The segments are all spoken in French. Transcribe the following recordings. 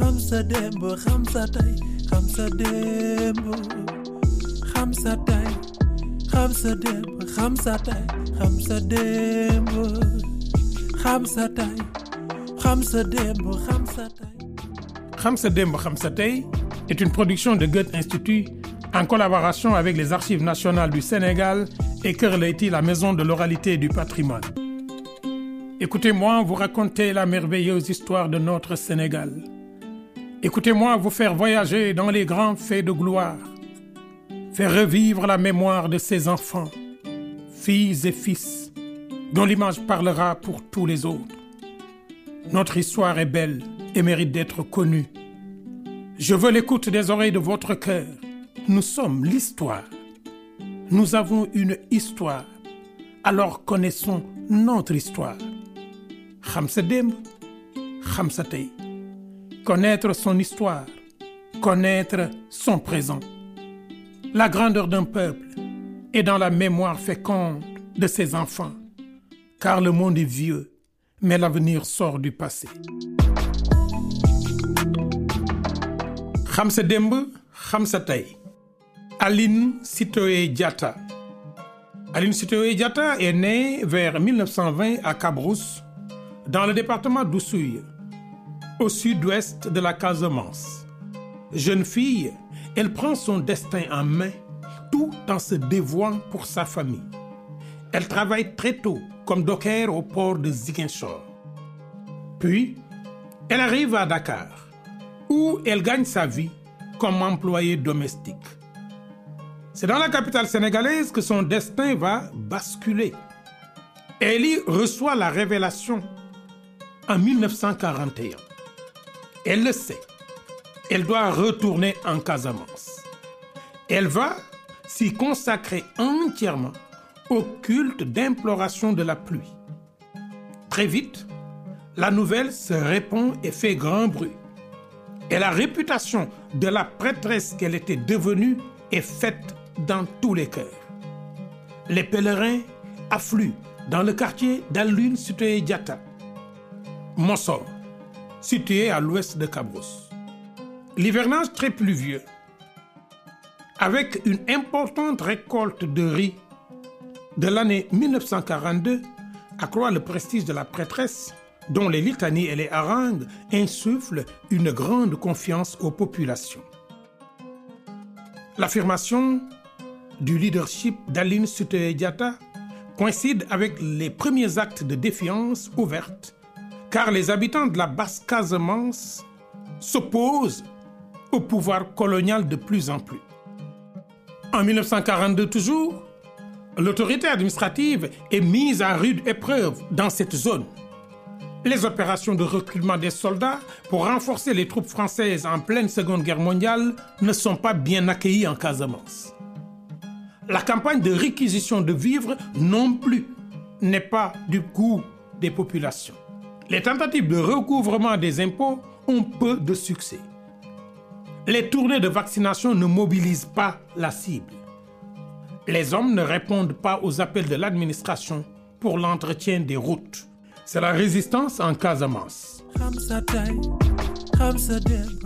Hamza Dembo, Hamza Tay, Hamza Dembo, Hamza Tay, Hamza Dembo, Hamza Tay, Hamza Dembo, Hamza Tay, Hamza Dembo, Hamza Tay. Hamza Dembo, Hamza Tay est une production de Goethe Institut en collaboration avec les Archives nationales du Sénégal et Leyti, la maison de l'oralité et du patrimoine. Écoutez-moi vous raconter la merveilleuse histoire de notre Sénégal. Écoutez-moi vous faire voyager dans les grands faits de gloire. Faire revivre la mémoire de ces enfants, filles et fils, dont l'image parlera pour tous les autres. Notre histoire est belle et mérite d'être connue. Je veux l'écoute des oreilles de votre cœur. Nous sommes l'histoire. Nous avons une histoire. Alors connaissons notre histoire. Hamza Tay. Connaître son histoire, connaître son présent. La grandeur d'un peuple est dans la mémoire féconde de ses enfants, car le monde est vieux, mais l'avenir sort du passé. Hamza Demb, Hamza Tay. Aline Sitoé Diatta. Aline Sitoé Diatta est née vers 1920 à Cabrousse, dans le département d'Oussouye, au sud-ouest de la Casamance. Jeune fille, elle prend son destin en main tout en se dévouant pour sa famille. Elle travaille très tôt comme docker au port de Ziguinchor. Puis, elle arrive à Dakar, où elle gagne sa vie comme employée domestique. C'est dans la capitale sénégalaise que son destin va basculer. Elle y reçoit la révélation en 1941. Elle le sait. Elle doit retourner en Casamance. Elle va s'y consacrer entièrement au culte d'imploration de la pluie. Très vite, la nouvelle se répand et fait grand bruit. Et la réputation de la prêtresse qu'elle était devenue est faite dans tous les cœurs. Les pèlerins affluent dans le quartier d'Alune Sitoé Diatta, Mossor, situé à l'ouest de Cabrousse. L'hivernage très pluvieux, avec une importante récolte de riz de l'année 1942, accroît le prestige de la prêtresse, dont les litanies et les harangues insufflent une grande confiance aux populations. L'affirmation du leadership d'Aline Sitoé Diatta coïncide avec les premiers actes de défiance ouverte, car les habitants de la basse Casamance s'opposent au pouvoir colonial de plus en plus. En 1942 toujours, l'autorité administrative est mise à rude épreuve dans cette zone. Les opérations de reculement des soldats pour renforcer les troupes françaises en pleine Seconde Guerre mondiale ne sont pas bien accueillies en Casamance. La campagne de réquisition de vivres non plus n'est pas du goût des populations. Les tentatives de recouvrement des impôts ont peu de succès. Les tournées de vaccination ne mobilisent pas la cible. Les hommes ne répondent pas aux appels de l'administration pour l'entretien des routes. C'est la résistance en Casamance.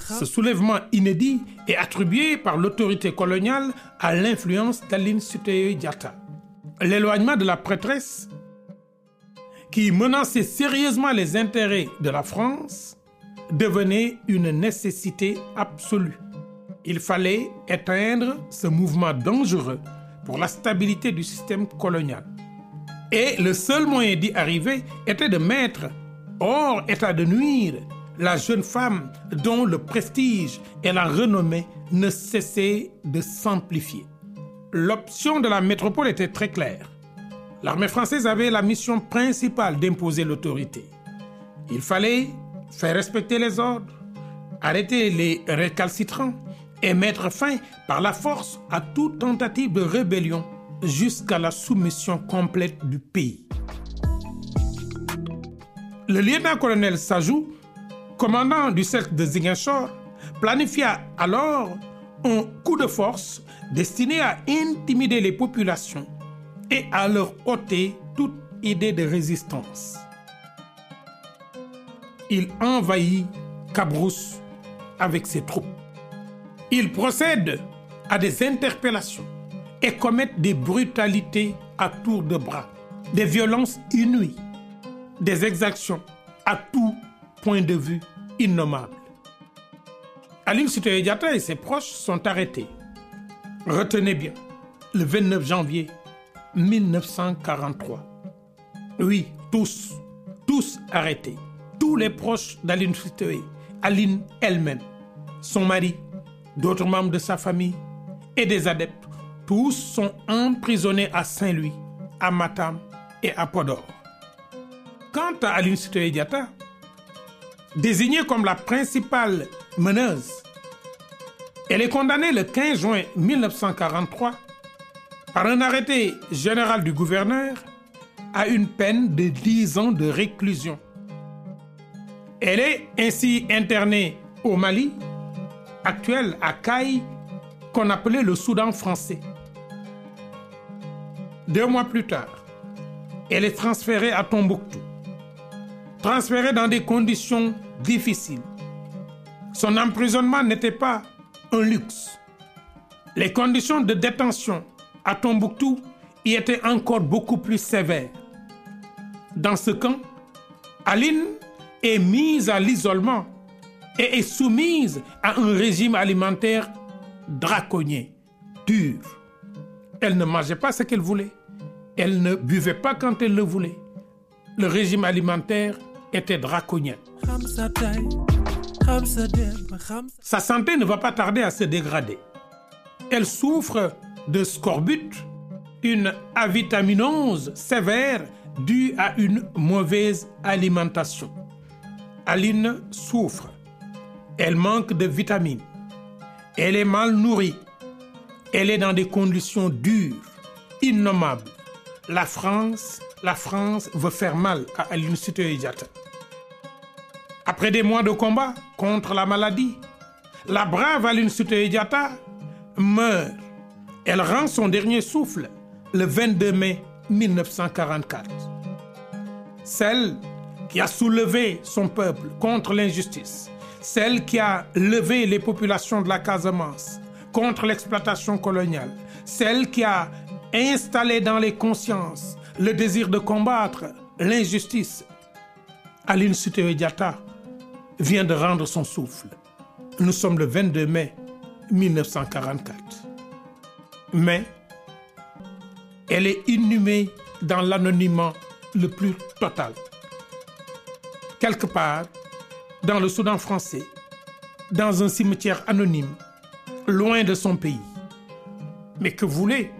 Ce soulèvement inédit est attribué par l'autorité coloniale à l'influence d'Aline Sitoé Diatta. L'éloignement de la prêtresse, qui menaçait sérieusement les intérêts de la France, devenait une nécessité absolue. Il fallait éteindre ce mouvement dangereux pour la stabilité du système colonial. Et le seul moyen d'y arriver était de mettre hors état de nuire la jeune femme dont le prestige et la renommée ne cessaient de s'amplifier. L'option de la métropole était très claire. L'armée française avait la mission principale d'imposer l'autorité. Il fallait faire respecter les ordres, arrêter les récalcitrants et mettre fin par la force à toute tentative de rébellion jusqu'à la soumission complète du pays. Le lieutenant-colonel Sajou, commandant du cercle de Ziguinchor, planifia alors un coup de force destiné à intimider les populations et à leur ôter toute idée de résistance. Il envahit Cabrousse avec ses troupes. Il procède à des interpellations et commet des brutalités à tour de bras, des violences inouïes, des exactions à tout point de vue innommables. Aline Sitoé et ses proches sont arrêtés. Retenez bien, le 29 janvier 1943. Oui, tous, tous arrêtés. Tous les proches d'Aline Sitoé, Aline elle-même, son mari, d'autres membres de sa famille et des adeptes, tous sont emprisonnés à Saint-Louis, à Matam et à Podor. Quant à Aline Sitoé Diatta, désignée comme la principale meneuse, elle est condamnée le 15 juin 1943 par un arrêté général du gouverneur à une peine de 10 ans de réclusion. Elle est ainsi internée au Mali, actuel à Caille, qu'on appelait le Soudan français. Deux mois plus tard, elle est transférée à Tombouctou, transférée dans des conditions difficiles. Son emprisonnement n'était pas un luxe. Les conditions de détention à Tombouctou y étaient encore beaucoup plus sévères. Dans ce camp, Aline est mise à l'isolement et est soumise à un régime alimentaire draconien, dur. Elle ne mangeait pas ce qu'elle voulait. Elle ne buvait pas quand elle le voulait. Le régime alimentaire était draconien. Sa santé ne va pas tarder à se dégrader. Elle souffre de scorbut, une avitaminose sévère due à une mauvaise alimentation. Aline souffre. Elle manque de vitamines. Elle est mal nourrie. Elle est dans des conditions dures, innommables. La France, la France veut faire mal à Aline Sitoé Diatta. Après des mois de combat contre la maladie, la brave Aline Sitoé Diatta meurt. Elle rend son dernier souffle le 22 mai 1944. Celle qui a soulevé son peuple contre l'injustice, celle qui a levé les populations de la Casamance contre l'exploitation coloniale, celle qui a installé dans les consciences le désir de combattre l'injustice. Aline Sitoé Diatta vient de rendre son souffle. Nous sommes le 22 mai 1944. Mais elle est inhumée dans l'anonymat le plus total. Quelque part, dans le Soudan français, dans un cimetière anonyme, loin de son pays. Mais que voulait,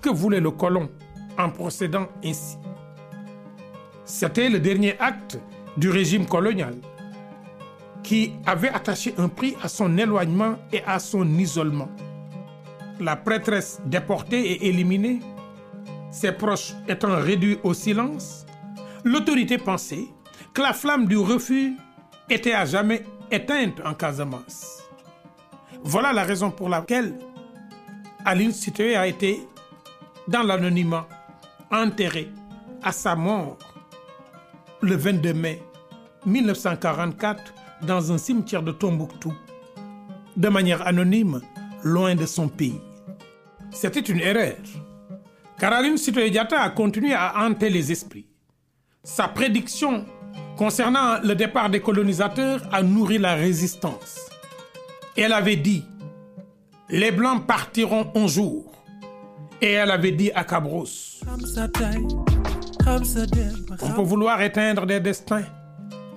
que voulait le colon en procédant ainsi? C'était le dernier acte du régime colonial qui avait attaché un prix à son éloignement et à son isolement. La prêtresse déportée et éliminée, ses proches étant réduits au silence, l'autorité pensait que la flamme du refus était à jamais éteinte en Casamance. Voilà la raison pour laquelle Aline Sitoé a été dans l'anonymat, enterrée à sa mort le 22 mai 1944 dans un cimetière de Tombouctou, de manière anonyme, loin de son pays. C'était une erreur, car Aline Sitoé Diatta a continué à hanter les esprits. Sa prédiction concernant le départ des colonisateurs a nourri la résistance. Elle avait dit, les Blancs partiront un jour. Et elle avait dit à Cabros, on peut vouloir éteindre des destins,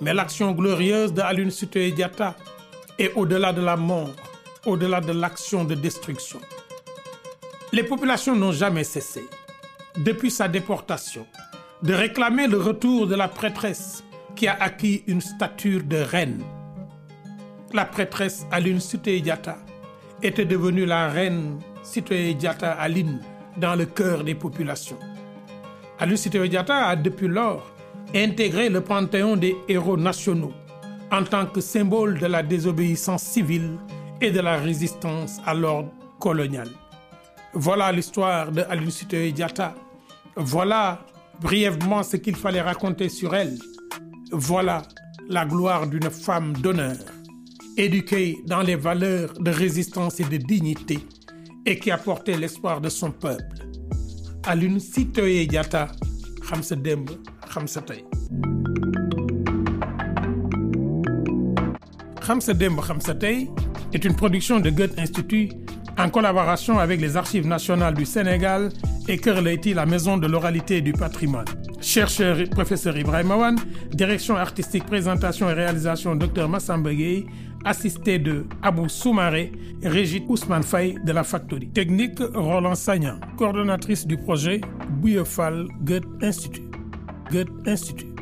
mais l'action glorieuse de Alun Sitoé Diatta est au-delà de la mort, au-delà de l'action de destruction. Les populations n'ont jamais cessé, depuis sa déportation, de réclamer le retour de la prêtresse qui a acquis une stature de reine. La prêtresse Aline Diatta était devenue la reine Diatta Aline dans le cœur des populations. Aline Diatta a depuis lors intégré le panthéon des héros nationaux en tant que symbole de la désobéissance civile et de la résistance à l'ordre colonial. Voilà l'histoire de Aline Sitoé Diatta. Voilà brièvement ce qu'il fallait raconter sur elle. Voilà la gloire d'une femme d'honneur éduqué dans les valeurs de résistance et de dignité, et qui a porté l'espoir de son peuple. Aline Sitoé Diatta xam sa démb xam sa tey. xam sa démb xam sa tey est une production de Goethe Institut en collaboration avec les Archives nationales du Sénégal et Kër Leyti, la maison de l'oralité et du patrimoine. Chercheur professeur Ibrahima Wane, direction artistique, présentation et réalisation Dr Massamba Gueye, assisté de Abou Soumaré Régit Ousmane Faye de la Factory. Technique Roland Sagnan, coordonnatrice du projet Bouillefal Goethe Institut. Goethe Institut.